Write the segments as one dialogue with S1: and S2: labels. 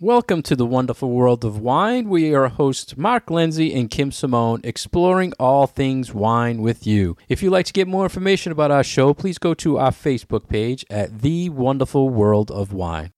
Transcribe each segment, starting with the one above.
S1: Welcome to the wonderful world of wine. We are hosts Mark Lindsay and Kim Simone, exploring all things wine with you. If you'd like to get more information about our show, please go to our Facebook page at The Wonderful World of Wine.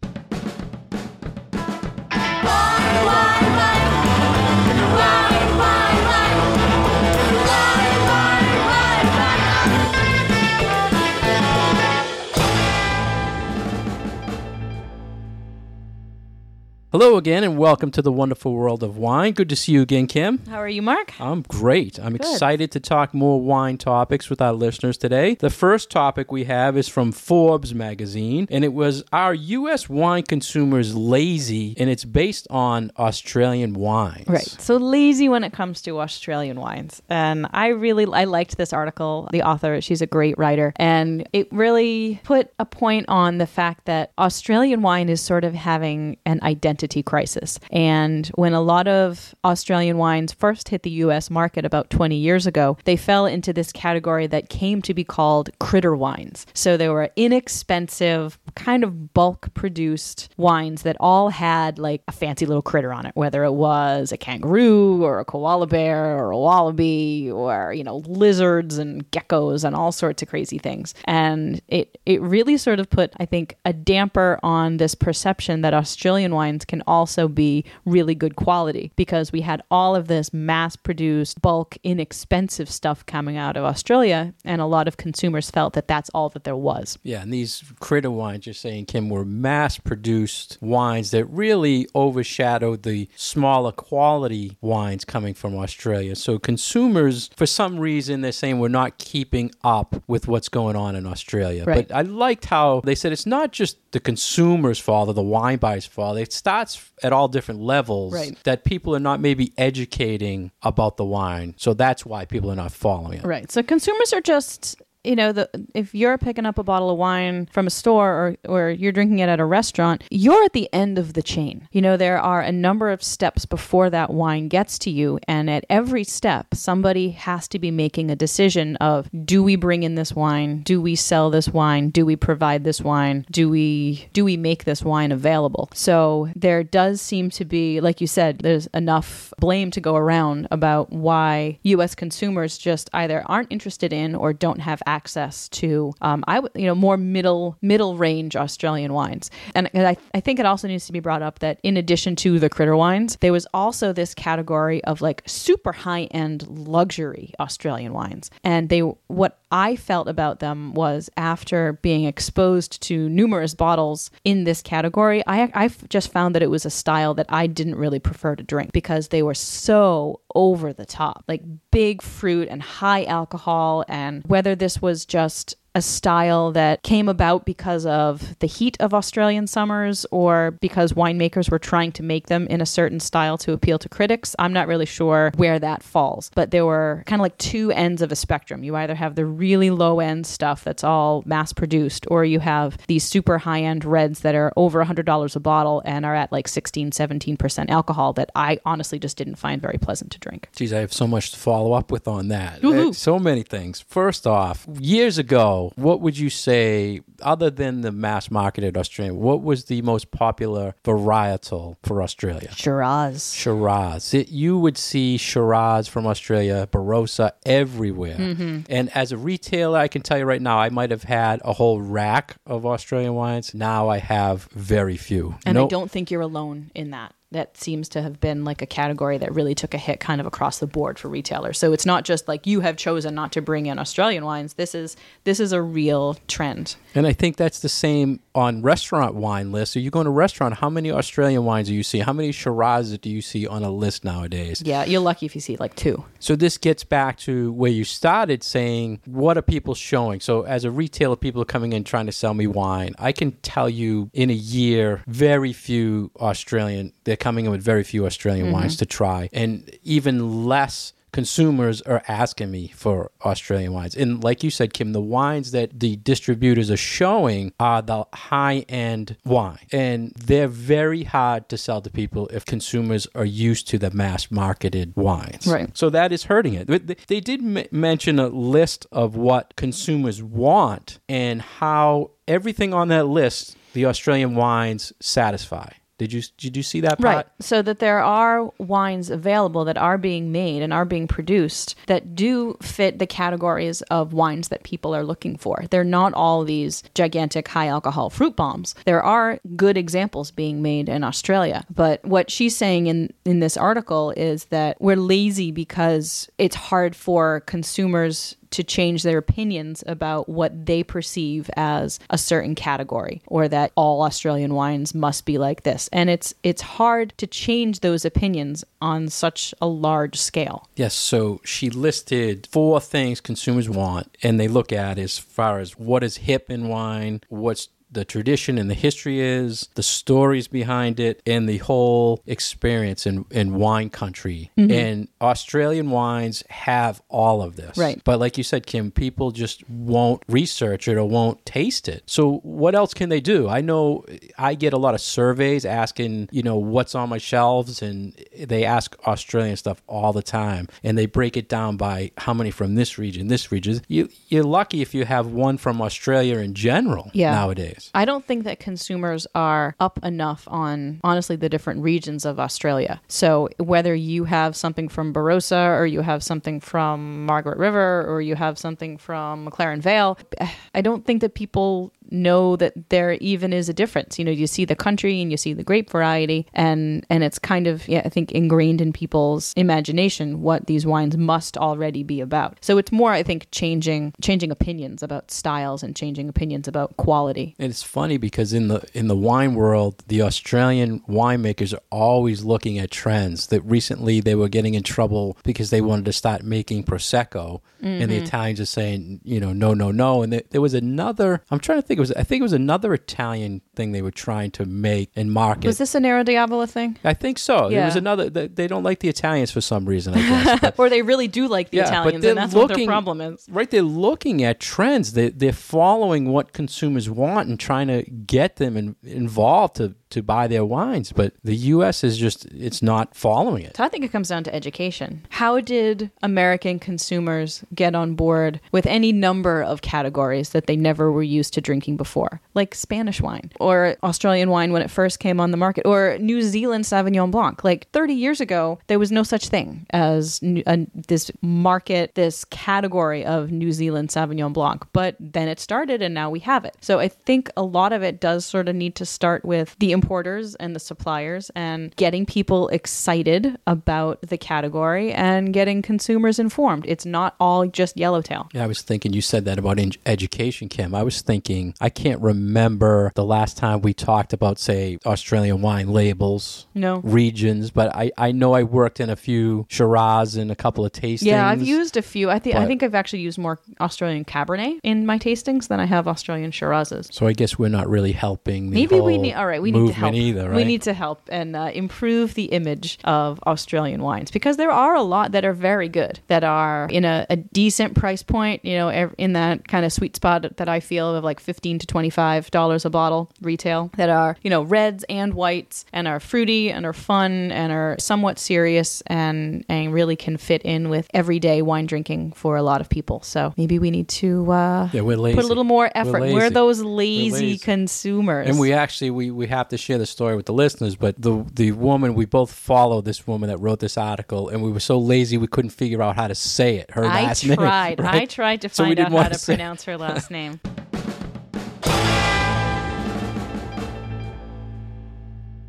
S1: Hello again, and welcome to the wonderful world of wine. Good to see you again, Kim.
S2: How are you, Mark?
S1: I'm great. I'm excited to talk more wine topics with our listeners today. The first topic we have is from Forbes magazine, and it was Are U.S. wine consumers lazy? And it's based on Australian wines.
S2: Right. So lazy when it comes to Australian wines. And I really I liked this article. The author, she's a great writer, and it really put a point on the fact that Australian wine is sort of having an identity crisis. And when a lot of Australian wines first hit the US market about 20 years ago, they fell into this category that came to be called critter wines. So they were inexpensive, kind of bulk produced wines that all had like a fancy little critter on it, whether it was a kangaroo or a koala bear or a wallaby or, you know, lizards and geckos and all sorts of crazy things. And it, it really sort of put, I think, a damper on this perception that Australian wines can also be really good quality because we had all of this mass produced, bulk, inexpensive stuff coming out of Australia. And a lot of consumers felt that that's all that there was.
S1: Yeah, and these critter wines you're saying, Kim, were mass produced wines that really overshadowed the smaller quality wines coming from Australia. So consumers, for some reason, they're saying we're not keeping up with what's going on in Australia.
S2: Right.
S1: But I liked how they said it's not just the consumer's fault or the wine buyer's fault. It starts at all different levels
S2: Right.
S1: that people are not maybe educating about the wine. So that's why people are not following it.
S2: Right. So consumers are just you know the if you're picking up a bottle of wine from a store or or you're drinking it at a restaurant, you're at the end of the chain. You know there are a number of steps before that wine gets to you and at every step somebody has to be making a decision of do we bring in this wine? Do we sell this wine? Do we provide this wine? Do we do we make this wine available? So there does seem to be like you said there's enough blame to go around about why US consumers just either aren't interested in or don't have access to um, I would you know more middle middle range Australian wines. And I, I think it also needs to be brought up that in addition to the critter wines, there was also this category of like super high end luxury Australian wines. And they what I felt about them was after being exposed to numerous bottles in this category, I I just found that it was a style that I didn't really prefer to drink because they were so over the top, like big fruit and high alcohol and whether this was just a style that came about because of the heat of Australian summers or because winemakers were trying to make them in a certain style to appeal to critics. I'm not really sure where that falls, but there were kind of like two ends of a spectrum. You either have the really low end stuff that's all mass produced, or you have these super high end reds that are over $100 a bottle and are at like 16, 17% alcohol that I honestly just didn't find very pleasant to drink.
S1: Geez, I have so much to follow up with on that.
S2: Woohoo.
S1: So many things. First off, years ago, what would you say, other than the mass marketed Australian, what was the most popular varietal for Australia?
S2: Shiraz.
S1: Shiraz. It, you would see Shiraz from Australia, Barossa everywhere.
S2: Mm-hmm.
S1: And as a retailer, I can tell you right now, I might have had a whole rack of Australian wines. Now I have very few.
S2: And I
S1: No-
S2: don't think you're alone in that. That seems to have been like a category that really took a hit kind of across the board for retailers. So it's not just like you have chosen not to bring in Australian wines. This is this is a real trend.
S1: And I think that's the same on restaurant wine lists. So you go to a restaurant, how many Australian wines do you see? How many Shiraz do you see on a list nowadays?
S2: Yeah, you're lucky if you see like two.
S1: So this gets back to where you started saying, what are people showing? So as a retailer, people are coming in trying to sell me wine. I can tell you in a year, very few Australian, coming in with very few Australian mm-hmm. wines to try. And even less consumers are asking me for Australian wines. And like you said, Kim, the wines that the distributors are showing are the high end wine. And they're very hard to sell to people if consumers are used to the mass marketed wines.
S2: Right.
S1: So that is hurting it. They did m- mention a list of what consumers want and how everything on that list the Australian wines satisfy. Did you did you see that part?
S2: Right. So that there are wines available that are being made and are being produced that do fit the categories of wines that people are looking for. They're not all these gigantic high alcohol fruit bombs. There are good examples being made in Australia. But what she's saying in, in this article is that we're lazy because it's hard for consumers to change their opinions about what they perceive as a certain category or that all Australian wines must be like this. And it's it's hard to change those opinions on such a large scale.
S1: Yes, so she listed four things consumers want and they look at as far as what is hip in wine, what's the tradition and the history is, the stories behind it, and the whole experience in, in wine country.
S2: Mm-hmm.
S1: And Australian wines have all of this.
S2: Right.
S1: But like you said, Kim, people just won't research it or won't taste it. So what else can they do? I know I get a lot of surveys asking, you know, what's on my shelves, and they ask Australian stuff all the time. And they break it down by how many from this region, this region. You, you're lucky if you have one from Australia in general
S2: Yeah.
S1: nowadays.
S2: I don't think that consumers are up enough on honestly the different regions of Australia. So whether you have something from Barossa or you have something from Margaret River or you have something from McLaren Vale, I don't think that people know that there even is a difference. You know, you see the country and you see the grape variety and and it's kind of yeah, I think ingrained in people's imagination what these wines must already be about. So it's more I think changing changing opinions about styles and changing opinions about quality.
S1: And it's funny because in the in the wine world, the Australian winemakers are always looking at trends. That recently they were getting in trouble because they wanted to start making prosecco, and the mm-hmm. Italians are saying, you know, no, no, no. And there, there was another. I'm trying to think. It was I think it was another Italian thing they were trying to make and market.
S2: Was this a Nero d'Avola thing?
S1: I think so. It was another. They, they don't like the Italians for some reason. I guess. But-
S2: or they really do like the
S1: Yeah, but
S2: Italians, and that's what their
S1: looking-
S2: problem is.
S1: Right, they're looking at trends. They they're following what consumers want and trying to get them in, involved to to buy their wines. But the U.S. is just it's not following it.
S2: So I think it comes down to education. How did American consumers get on board with any number of categories that they never were used to drinking before, like Spanish wine or Australian wine when it first came on the market, or New Zealand Sauvignon Blanc? Like 30 years ago, there was no such thing as a, this market, this category of New Zealand Sauvignon Blanc. But then it started, and now we have it. So I think a lot of it does sort of need to start with the importers and the suppliers and getting people excited about the category and getting consumers informed. It's not all just yellowtail.
S1: Yeah, I was thinking you said that about education, Kim. I was thinking I can't remember the last time we talked about, say, Australian wine labels.
S2: No.
S1: Regions, but I, I know I worked in a few Shiraz and a couple of tastings.
S2: Yeah, I've used a few. I think I think I've actually used more Australian Cabernet in my tastings than I have Australian Shirazes.
S1: So I guess we're not really helping. The
S2: Maybe we need. All right, we need to help.
S1: either, right?
S2: We need to help and uh, improve the image of Australian wines because there are a lot that are very good that are in a, a decent price point. You know, in that kind of sweet spot that I feel of like fifteen to twenty five dollars a bottle retail. That are you know reds and whites and are fruity and are fun and are somewhat serious and and really can fit in with everyday wine drinking for a lot of people. So maybe we need to uh,
S1: Yeah, we're lazy.
S2: put a little more effort. We're,
S1: lazy.
S2: those lazy,
S1: lazy.
S2: consumers.
S1: And we actually we, we have to share the story with the listeners, but the the woman we both follow this woman that wrote this article, and we were so lazy we couldn't figure out how to say it. Her
S2: I
S1: last name.
S2: tried. I
S1: right?
S2: tried to
S1: So
S2: find out how
S1: wanna
S2: to pronounce her last name.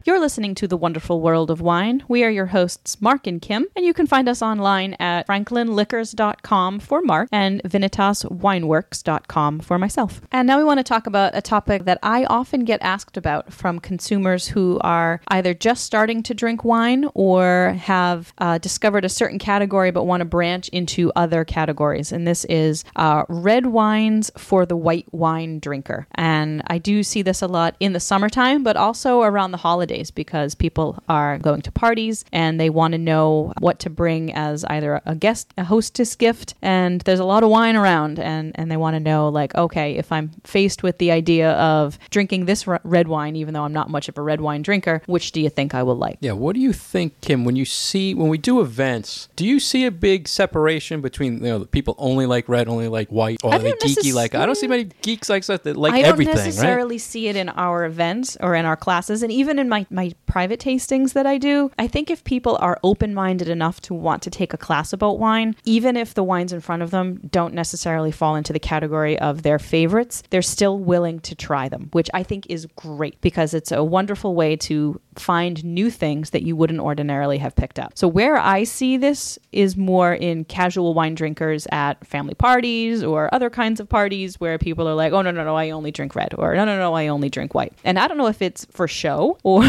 S2: You're listening to The Wonderful World of Wine. We are your hosts, Mark and Kim, and you can find us online at franklinliquors.com for Mark and vinitaswineworks.com for myself. And now we want to talk about a topic that I often get asked about from consumers who are either just starting to drink wine or have uh, discovered a certain category but want to branch into other categories. And this is uh, red wines for the white wine drinker. And I do see this a lot in the summertime, but also around the holidays because people are going to parties and they want to know what to bring as either a guest, a hostess gift. And there's a lot of wine around, and, and they want to know, like, okay, if I'm faced with the idea of drinking this r- red wine, even though I'm not much of a red wine drinker, which do you think I will like?
S1: Yeah, what do you think, Kim? When you see when we do events, do you see a big separation between you know people only like red, only like white, or they geeky like? I don't see many geeks like that like
S2: I don't
S1: everything, right?
S2: necessarily see it in our events or in our classes, and even in my my private tastings that I do, I think if people are open minded enough to want to take a class about wine, even if the wines in front of them don't necessarily fall into the category of their favorites, they're still willing to try them, which I think is great because it's a wonderful way to find new things that you wouldn't ordinarily have picked up. So where I see this is more in casual wine drinkers at family parties or other kinds of parties where people are like, "Oh no, no, no, I only drink red," or "No, no, no, I only drink white." And I don't know if it's for show or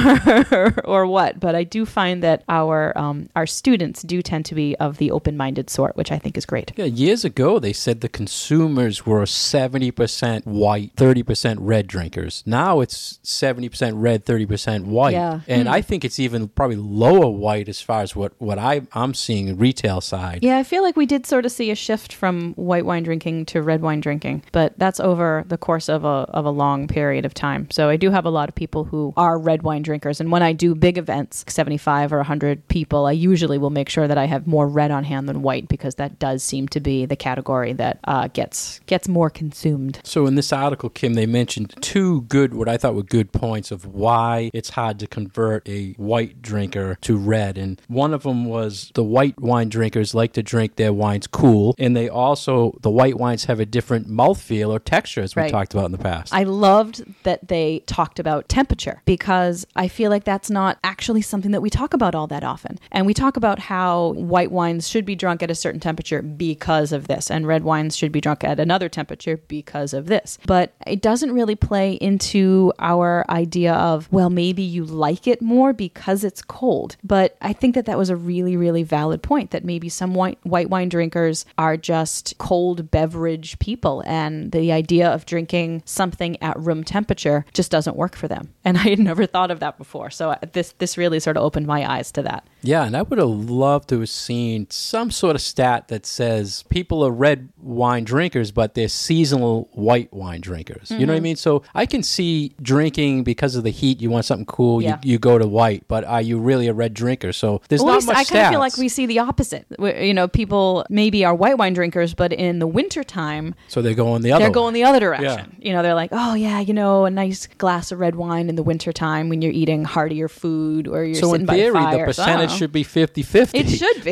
S2: or what, but I do find that our um, our students do tend to be of the open-minded sort, which I think is great.
S1: Yeah, years ago they said the consumers were 70% white, 30% red drinkers. Now it's 70% red, 30% white.
S2: Yeah.
S1: And I think it's even probably lower white as far as what, what I, I'm seeing retail side.
S2: Yeah, I feel like we did sort of see a shift from white wine drinking to red wine drinking, but that's over the course of a of a long period of time. So I do have a lot of people who are red wine drinkers, and when I do big events, 75 or 100 people, I usually will make sure that I have more red on hand than white because that does seem to be the category that uh, gets gets more consumed.
S1: So in this article, Kim, they mentioned two good, what I thought were good points of why it's hard to convert a white drinker to red. And one of them was the white wine drinkers like to drink their wines cool, and they also the white wines have a different mouthfeel or texture, as we
S2: Right.
S1: talked about in the past.
S2: I loved that they talked about temperature because I feel like that's not actually something that we talk about all that often. And we talk about how white wines should be drunk at a certain temperature because of this, and red wines should be drunk at another temperature because of this. But it doesn't really play into our idea of, well, maybe you like it more because it's cold. But I think that that was a really, really valid point that maybe some white, white wine drinkers are just cold beverage people, and the idea of drinking something at room temperature just doesn't work for them. And I had never thought of that before. So uh, this this really sort of opened my eyes to that.
S1: Yeah, and I would have loved to have seen some sort of stat that says people are red wine drinkers, but they're seasonal white wine drinkers. You know what
S2: Mm-hmm.
S1: I mean? So I can see drinking because of the heat. You want something cool,
S2: Yeah.
S1: you, you go to white. But uh, are you really a red drinker? So there's
S2: Well,
S1: not much
S2: I kind of feel like we see the opposite. You know, people maybe are white wine drinkers, but in the wintertime,
S1: so they're going the other.
S2: they're going the other direction. You know, they're like, oh, yeah, you know, a nice glass of red wine in the wintertime when you're eating heartier food or you're
S1: So
S2: sitting
S1: in
S2: by
S1: theory,
S2: fire.
S1: the
S2: So
S1: percentage
S2: know.
S1: should be 50-50.
S2: It should be.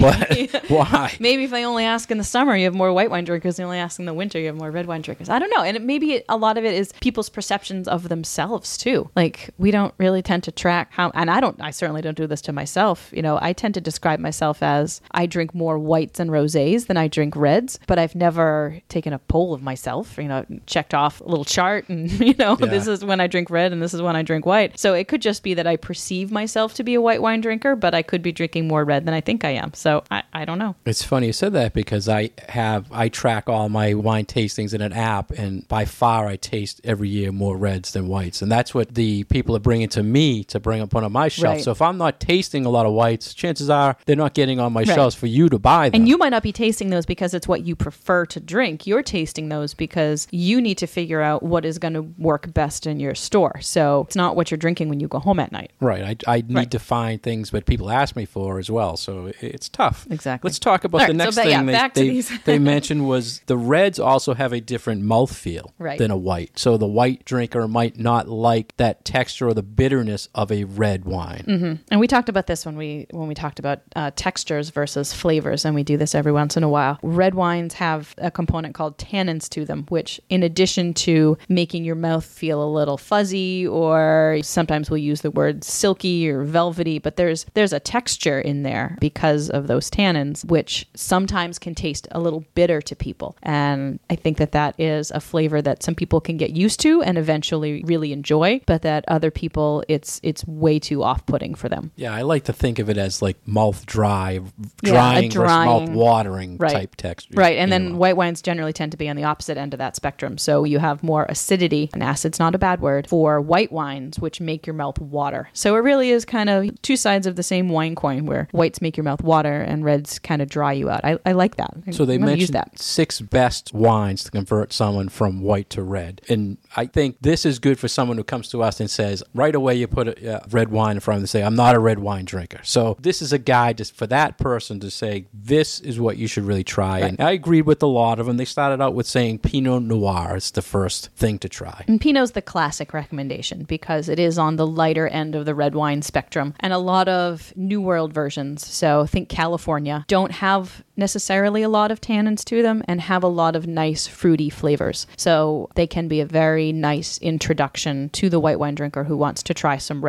S1: Why?
S2: Maybe if they only ask in the summer, you have more white wine drinkers. They only ask in the winter, you have more red wine drinkers. I don't know. And it, maybe a lot of it is people's perceptions of themselves too. Like we don't really tend to track how, and I don't. I certainly don't do this to myself. You know, I tend to describe myself as I drink more whites and rosés than I drink reds. But I've never taken a poll of myself. You know, checked off a little chart, and you know,
S1: Yeah.
S2: this is when I drink red, and this is when I drink white. So it could just be that I perceive myself to be a white wine drinker, but I could be drinking more red than I think I am. So I, I don't know.
S1: It's funny you said that because I have I track all my wine tastings in an app, and by far I taste every year more reds than whites, and that's what the people are bringing to me to bring up on my shelf.
S2: Right.
S1: So if I'm not tasting a lot of whites, chances are they're not getting on my
S2: Right.
S1: shelves for you to buy them.
S2: And you might not be tasting those because it's what you prefer to drink. You're tasting those because you need to figure out what is going to work best in your store. So it's not what you're drinking when you go home at night.
S1: Right. I, I need
S2: Right.
S1: to find things that people ask me for as well. So it's tough.
S2: Exactly.
S1: Let's talk about the
S2: right, so
S1: next thing
S2: yeah,
S1: they, they, they mentioned was the reds also have a different mouthfeel
S2: Right.
S1: than a white. So the white drinker might not like that texture or the bitterness of a red wine.
S2: Mm-hmm. And we talked about this when we when we talked about uh, textures versus flavors, and we do this every once in a while. Red wines have a component called tannins to them, which, in addition to making your mouth feel a little fuzzy, or sometimes we'll use the word silky or velvety, but there's there's a texture in there because of those tannins, which sometimes can taste a little bitter to people. And I think that that is a flavor that some people can get used to and eventually really enjoy, but that other people it's it's way too off-putting for them.
S1: Yeah, I like to think of it as like mouth dry,
S2: Yeah,
S1: drying, versus mouth watering
S2: Right.
S1: type texture.
S2: Right, and then white wines generally tend to be on the opposite end of that spectrum. So you have more acidity, and acid's not a bad word, for white wines, which make your mouth water. So it really is kind of two sides of the same wine coin, where whites make your mouth water and reds kind of dry you out. I, I like that.
S1: So they mentioned
S2: that.
S1: six best wines to convert someone from white to red. And I think this is good for someone who comes to us and says, right away, you put a red wine in front of them and say, I'm not a red wine drinker. So this is a guide just for that person to say, this is what you should really try. And I agreed with a lot of them. They started out with saying Pinot Noir is the first thing to try.
S2: And Pinot's the classic recommendation because it is on the lighter end of the red wine spectrum. And a lot of New World versions, so think California, don't have necessarily a lot of tannins to them and have a lot of nice fruity flavors. So they can be a very nice introduction to the white wine drinker who wants to try some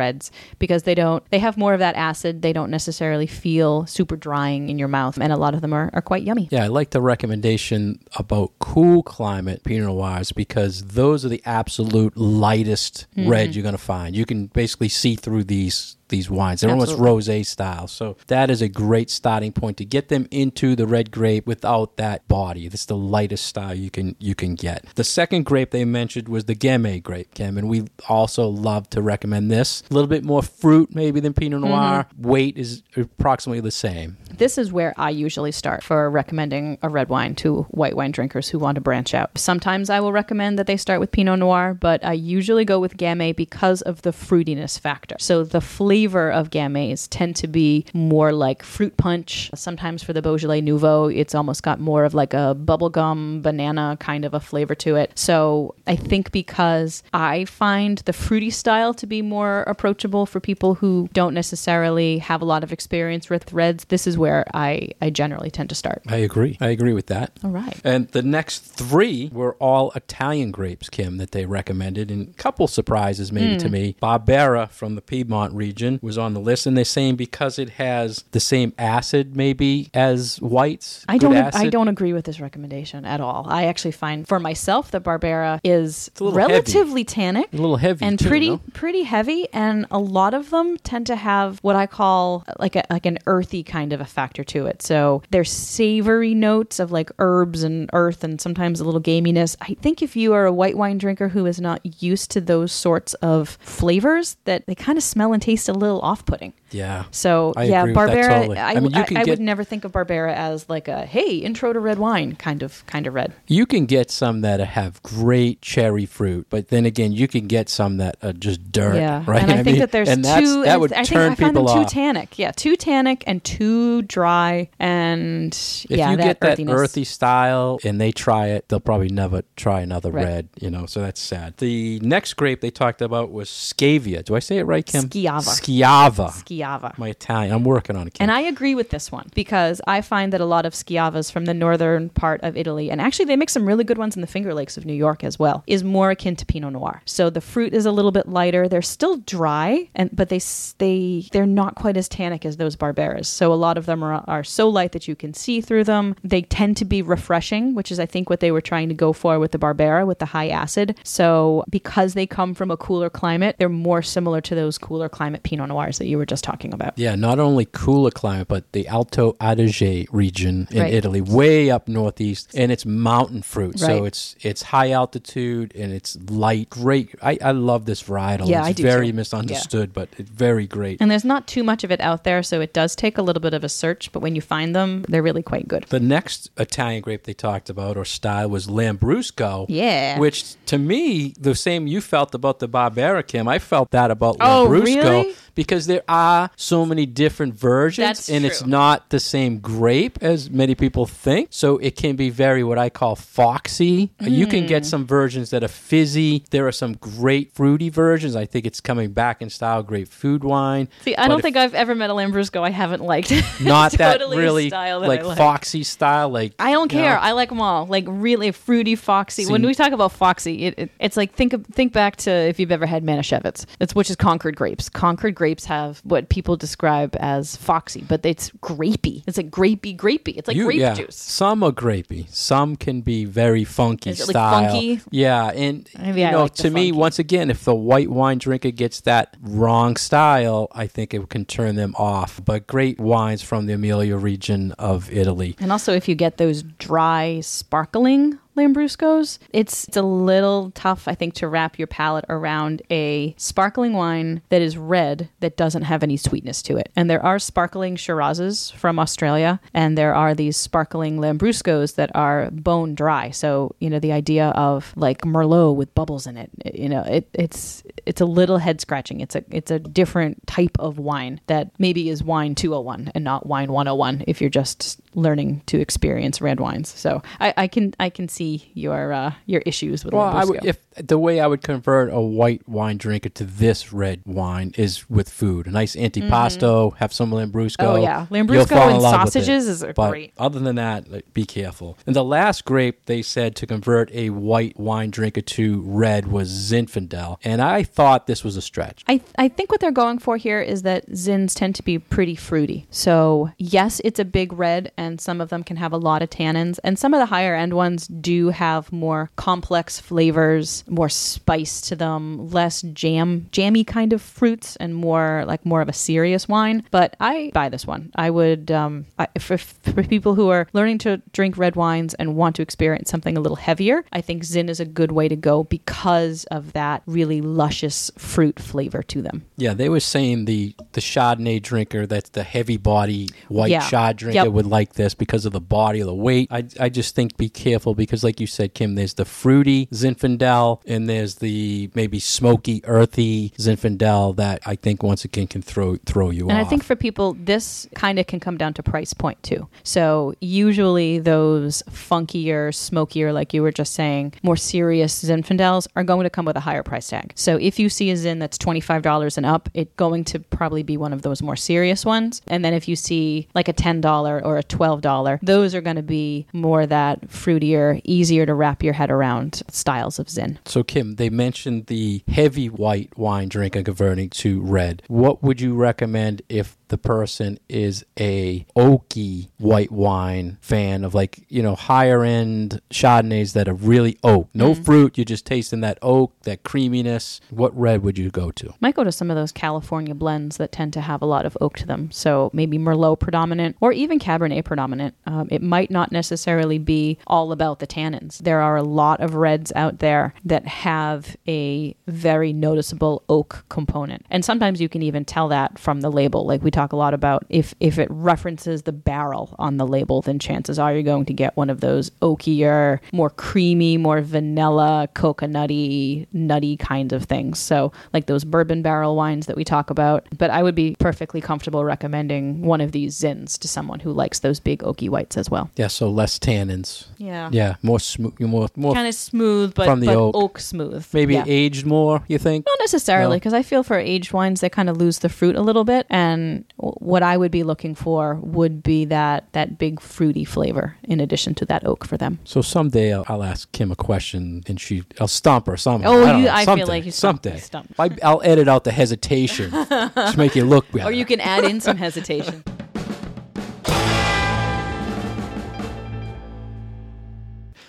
S2: because they don't they have more of that acid. They don't necessarily feel super drying in your mouth and a lot of them are, are quite yummy.
S1: Yeah, I like the recommendation about cool climate Pinot Noirs because those are the absolute lightest mm-hmm. red you're going to find. You can basically see through these these wines. They're almost rosé style. So that is a great starting point to get them into the red grape without that body. That's the lightest style you can you can get. The second grape they mentioned was the Gamay grape, Kim, and we also love to recommend this. A little bit more fruit maybe than Pinot mm-hmm. Noir. Weight is approximately the same.
S2: This is where I usually start for recommending a red wine to white wine drinkers who want to branch out. Sometimes I will recommend that they start with Pinot Noir, but I usually go with Gamay because of the fruitiness factor. So the flavor of Gamays tend to be more like fruit punch. Sometimes for the Beaujolais Nouveau, it's almost got more of like a bubblegum banana kind of a flavor to it. So I think because I find the fruity style to be more approachable for people who don't necessarily have a lot of experience with reds, this is where I, I generally tend to start.
S1: I agree. I agree with that.
S2: All right.
S1: And the next three were all Italian grapes, Kim, that they recommended. And a couple surprises maybe to hmm. me. Barbera from the Piedmont region was on the list, and they're saying because it has the same acid maybe as whites.
S2: I don't.
S1: acid.
S2: I don't agree with this recommendation at all. I actually find for myself that Barbera is
S1: little heavy.
S2: relatively tannic
S1: A little heavy
S2: and
S1: too,
S2: pretty
S1: no?
S2: pretty heavy, and a lot of them tend to have what I call like a like an earthy kind of a factor to it. So there's savory notes of like herbs and earth, and sometimes a little gaminess. I think if you are a white wine drinker who is not used to those sorts of flavors, that they kind of smell and taste a little off-putting.
S1: Yeah.
S2: So
S1: I
S2: yeah,
S1: agree with that
S2: Barbera.
S1: totally.
S2: I,
S1: I mean, you
S2: I- I would never think of Barbera as like a hey intro to red wine kind of kind of red.
S1: You can get some that have great cherry fruit, but then again, you can get some that are just dirt.
S2: Yeah,
S1: right.
S2: and I, think
S1: mean,
S2: that there's
S1: and that's,
S2: too.
S1: that would
S2: I think
S1: turn
S2: I find them
S1: people
S2: too
S1: off.
S2: tannic. Yeah, too tannic and too dry, and
S1: If
S2: yeah,
S1: you
S2: that
S1: get that
S2: earthiness.
S1: earthy style and they try it, they'll probably never try another
S2: Right.
S1: red, you know, so that's sad. The next grape they talked about was Scavia. Do I say it right, Kim?
S2: Schiava.
S1: Schiava.
S2: Schiava.
S1: My Italian. I'm working on it, Kim.
S2: And I agree with this one because I find that a lot of Schiavas from the northern part of Italy, and actually they make some really good ones in the Finger Lakes of New York as well, is more akin to Pinot Noir. So the fruit is a little bit lighter. They're still dry, and but they they they're not quite as tannic as those Barberas. So a lot of them are, are so light that you can see through them. They tend to be refreshing, which is I think what they were trying to go for with the Barbera with the high acid. So because they come from a cooler climate, they're more similar to those cooler climate Pinot Noirs that you were just talking about.
S1: yeah, not only cooler climate, but the Alto Adige region in
S2: Right.
S1: Italy, way up northeast, and it's mountain fruit. So it's it's high altitude and it's light. Great. I, I love this varietal.
S2: Yeah,
S1: it's
S2: I do
S1: very
S2: too.
S1: misunderstood, but it's very great.
S2: And there's not too much of it out there, so it does take a little bit of a search, but when you find them, they're really quite good.
S1: The next Italian grape they talked about or style was Lambrusco.
S2: Yeah.
S1: Which to me, the same you felt about the Barbera, Kim, I felt that about
S2: Oh,
S1: Lambrusco
S2: really?
S1: Because there are so many different versions
S2: That's
S1: and it's not the same grape as many people think. So it can be very what I call foxy. You can
S2: Mm.
S1: get some versions that are fizzy. There are some great fruity versions. I think it's coming back in style, great food wine.
S2: See, I
S1: But
S2: don't think I've ever met a Lambrusco I haven't liked.
S1: not that really
S2: style that
S1: like,
S2: I like.
S1: foxy style like
S2: I don't
S1: you know,
S2: care. I like them all. Like really fruity, foxy. when we talk about foxy, it, it, it's like think of, think back to if you've ever had Manischewitz. That's which is Concord grapes. Concord grapes have what people describe as foxy, but it's grapey. It's like grapey, grapey. It's like
S1: You-
S2: grape
S1: yeah.
S2: juice.
S1: Some are grapey. Some can be very funky
S2: Is it, like,
S1: style.
S2: funky?
S1: Yeah, and
S2: Maybe
S1: you
S2: I
S1: know,
S2: like
S1: to me,
S2: funky.
S1: once again, if the white wine drinker gets that wrong style, I think it can turn them off. But great wines from the Emilia region of Italy.
S2: And also, if you get those dry, sparkling Lambruscos. It's, it's a little tough, I think, to wrap your palate around a sparkling wine that is red that doesn't have any sweetness to it. And there are sparkling Shirazes from Australia, and there are these sparkling Lambruscos that are bone dry. So, you know, the idea of like Merlot with bubbles in it, you know, it, it's it's a little head scratching. It's a it's a different type of wine that maybe is wine 201 and not wine 101 if you're just learning to experience red wines. So I, I can I can see your uh, your issues with
S1: Well, would, if the way I would convert a white wine drinker to this red wine is with food, a nice antipasto, have some Lambrusco.
S2: Mm-hmm. Oh, yeah. Lambrusco and sausages is
S1: But
S2: great-
S1: Other than that, like, be careful. And the last grape they said to convert a white wine drinker to red was Zinfandel, and I thought this was a stretch.
S2: I, I think what they're going for here is that Zins tend to be pretty fruity. So, yes, it's a big red, and some of them can have a lot of tannins. And some of the higher end ones do have more complex flavors, more spice to them, less jam, jammy kind of fruits, and more like more of a serious wine. But I buy this one. I would, um, I, for, for people who are learning to drink red wines and want to experience something a little heavier, I think Zin is a good way to go because of that really luscious fruit flavor to them.
S1: Yeah, they were saying the the Chardonnay drinker, that's the heavy body white
S2: Yeah.
S1: Chard drinker,
S2: Yep.
S1: would like this because of the body or the weight. I, I just think be careful because, like you said, Kim, there's the fruity Zinfandel and there's the maybe smoky, earthy Zinfandel that I think once again can throw throw you
S2: And
S1: off.
S2: I think for people, this kind of can come down to price point too. So usually those funkier, smokier, like you were just saying, more serious Zinfandels are going to come with a higher price tag. So if you see a Zin that's $25 and up, it's going to probably be one of those more serious ones. And then if you see like a $10 or a $12, those are going to be more that fruitier, easier to wrap your head around styles of Zin.
S1: So, Kim, they mentioned the heavy white wine drink and converting to red. What would you recommend if the person is a oaky white wine fan of like, you know, higher end Chardonnays that are really oak? No fruit, you're just tasting that oak, that creaminess. What red would you go to?
S2: might go to some of those California blends that tend to have a lot of oak to them. So maybe Merlot predominant or even Cabernet predominant. Um, it might not necessarily be all about the tannins. There are a lot of reds out there that have a very noticeable oak component. And sometimes you can even tell that from the label. Like we talk a lot about if, if it references the barrel on the label, then chances are you're going to get one of those oakier, more creamy, more vanilla, coconutty, nutty kinds of things. So, like those bourbon barrel wines that we talk about. But I would be perfectly comfortable recommending one of these Zins to someone who likes those big oaky whites as well.
S1: Yeah, so less tannins.
S2: Yeah.
S1: Yeah, more smooth, more, more
S2: Kind of smooth, but,
S1: From the
S2: but
S1: oak.
S2: oak. smooth.
S1: maybe
S2: Yeah.
S1: aged more, you think?
S2: Not necessarily,
S1: No.
S2: because I feel for aged wines they kind of lose the fruit a little bit, and w- what I would be looking for would be that that big fruity flavor in addition to that oak for them.
S1: So someday I'll, I'll ask Kim a question and she I'll stomp her somehow.
S2: Oh,
S1: I,
S2: you,
S1: know,
S2: I feel like you stumped,
S1: someday
S2: stumped.
S1: I, will edit out the hesitation to make you look better.
S2: Or you can add in some hesitation.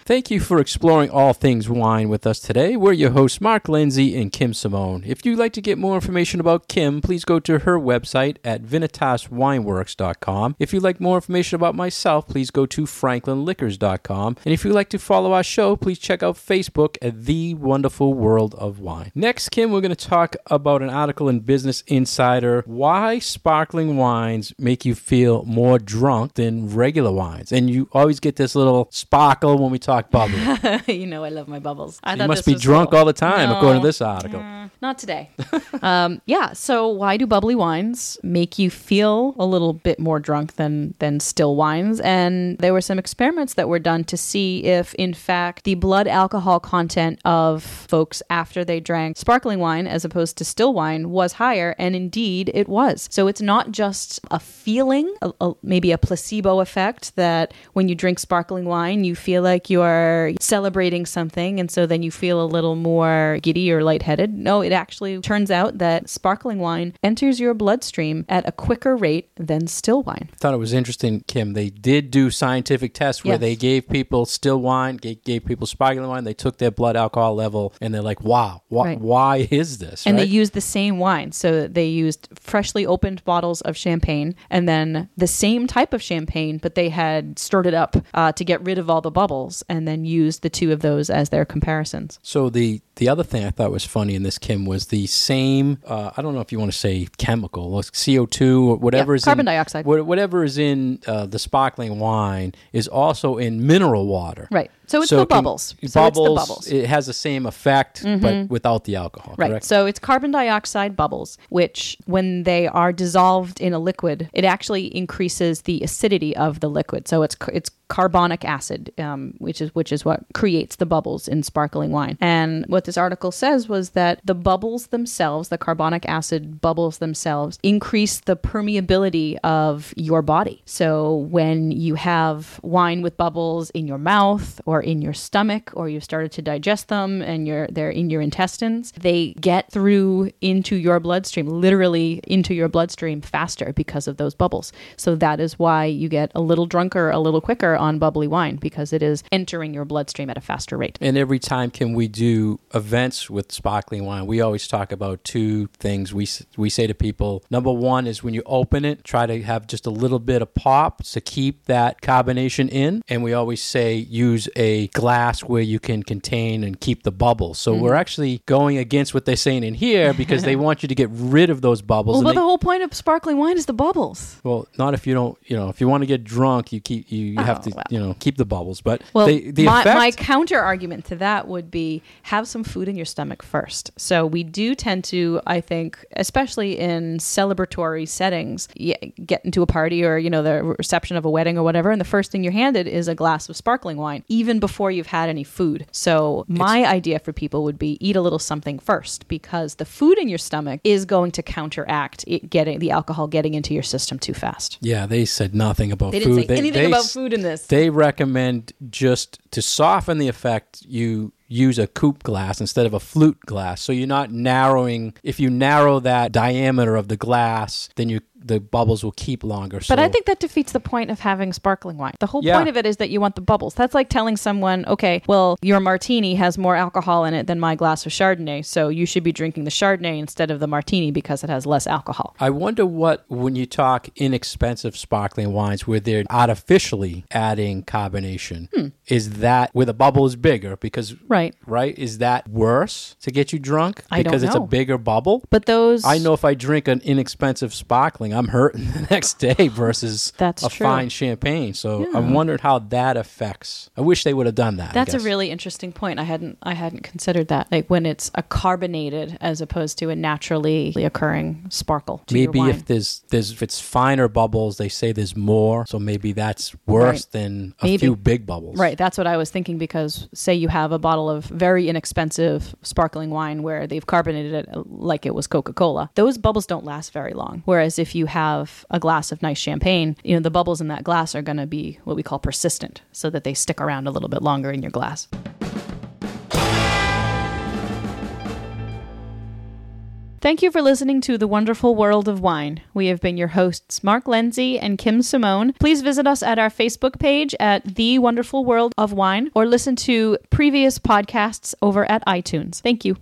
S1: Thank you for exploring all things wine with us today. We're your hosts, Mark Lindsay and Kim Simone. If you'd like to get more information about Kim, please go to her website at vinitaswineworks.com. If you'd like more information about myself, please go to franklinliquors.com. And if you'd like to follow our show, please check out Facebook at The Wonderful World of Wine. Next, Kim, we're going to talk about an article in Business Insider Why Sparkling Wines Make You Feel More Drunk Than Regular Wines. And you always get this little sparkle when we talk
S2: you know I love my bubbles. I
S1: you must be drunk
S2: cool.
S1: all the time,
S2: No.
S1: according to this article.
S2: Mm, not today. um, yeah. So why do bubbly wines make you feel a little bit more drunk than than still wines? And there were some experiments that were done to see if, in fact, the blood alcohol content of folks after they drank sparkling wine as opposed to still wine was higher, and indeed it was. So it's not just a feeling, a, a- maybe a placebo effect that when you drink sparkling wine, you feel like you're celebrating something, and so then you feel a little more giddy or lightheaded. No, it actually turns out that sparkling wine enters your bloodstream at a quicker rate than still wine.
S1: I thought it was interesting, Kim. They did do scientific tests where
S2: Yes.
S1: they gave people still wine, gave, gave people sparkling wine. They took their blood alcohol level, and they're like, "Wow, wh-
S2: Right.
S1: why is this?"
S2: And
S1: right?
S2: they used the same wine. So they used freshly opened bottles of champagne and then the same type of champagne, but they had stirred it up uh, to get rid of all the bubbles. And then use the two of those as their comparisons.
S1: So the the other thing I thought was funny in this Kim was the same. Uh, I don't know if you want to say chemical, like CO two or whatever
S2: Yeah,
S1: is
S2: carbon
S1: in,
S2: dioxide.
S1: Whatever is in uh, the sparkling wine is also in mineral water.
S2: Right. So it's
S1: So
S2: the
S1: it can-
S2: bubbles. So it's the bubbles.
S1: It has the same effect, but without the alcohol.
S2: Right.
S1: Correct?
S2: So it's carbon dioxide bubbles, which when they are dissolved in a liquid, it actually increases the acidity of the liquid. So it's it's carbonic acid, um, which is which is what creates the bubbles in sparkling wine. And what this article says was that the bubbles themselves, the carbonic acid bubbles themselves, increase the permeability of your body. So when you have wine with bubbles in your mouth or in your stomach, or you've started to digest them and you're they're in your intestines, they get through into your bloodstream, literally into your bloodstream faster because of those bubbles. So that is why you get a little drunker a little quicker on bubbly wine because it is entering your bloodstream at a faster rate.
S1: And every time can we do events with sparkling wine, we always talk about two things. We we say to people, number one is when you open it, try to have just a little bit of pop to keep that carbonation in, and we always say use a glass where you can contain and keep the bubbles. So
S2: Mm-hmm.
S1: we're actually going against what they're saying in here because they want you to get rid of those bubbles.
S2: Well, but
S1: they-
S2: the whole point of sparkling wine is the bubbles.
S1: well, not if you don't, you know, if you want to get drunk, you keep you, you have
S2: Oh,
S1: to,
S2: well.
S1: you know, keep the bubbles. But
S2: Well,
S1: they, the
S2: my,
S1: effect,
S2: my counter argument to that would be have some food in your stomach first. So we do tend to, I think, especially in celebratory settings, get into a party or you know the reception of a wedding or whatever, and the first thing you're handed is a glass of sparkling wine, even before you've had any food. So my idea for people would be eat a little something first because the food in your stomach is going to counteract it getting the alcohol getting into your system too fast.
S1: yeah, they said nothing about
S2: They
S1: food.
S2: didn't say anything about food in this.
S1: They recommend just to soften the effect, you use a coupe glass instead of a flute glass. So you're not narrowing. If you narrow that diameter of the glass, then you the bubbles will keep longer.
S2: But I think that defeats the point of having sparkling wine. The whole
S1: Yeah.
S2: point of it is that you want the bubbles. That's like telling someone, okay, well, your martini has more alcohol in it than my glass of Chardonnay, so you should be drinking the Chardonnay instead of the martini because it has less alcohol.
S1: I wonder what, when you talk inexpensive sparkling wines where they're artificially adding carbonation,
S2: Hmm.
S1: is that where the bubble is bigger? Because,
S2: Right.
S1: Right, Right? is that worse to get you drunk?
S2: I don't
S1: Because it's a
S2: know.
S1: bigger bubble?
S2: But those
S1: I know if I drink an inexpensive sparkling, I'm hurting the next day versus
S2: That's
S1: a
S2: true.
S1: fine champagne. So. I'm wondering how that affects. I wish they would have done that. I
S2: That's a
S1: guess.
S2: really interesting point. I hadn't I hadn't considered that. Like when it's a carbonated as opposed to a naturally occurring sparkle. To
S1: Maybe
S2: your wine.
S1: if there's there's if it's finer bubbles, they say there's more. So maybe that's worse
S2: Right.
S1: than a
S2: Maybe.
S1: few big bubbles.
S2: Right, that's what I was thinking because say you have a bottle of very inexpensive sparkling wine where they've carbonated it like it was Coca-Cola. Those bubbles don't last very long. Whereas if you have a glass of nice champagne, you know, the bubbles in that glass are going to be what we call persistent so that they stick around a little bit longer in your glass. Thank you for listening to The Wonderful World of Wine. We have been your hosts, Mark Lindsay and Kim Simone. Please visit us at our Facebook page at The Wonderful World of Wine or listen to previous podcasts over at iTunes. Thank you.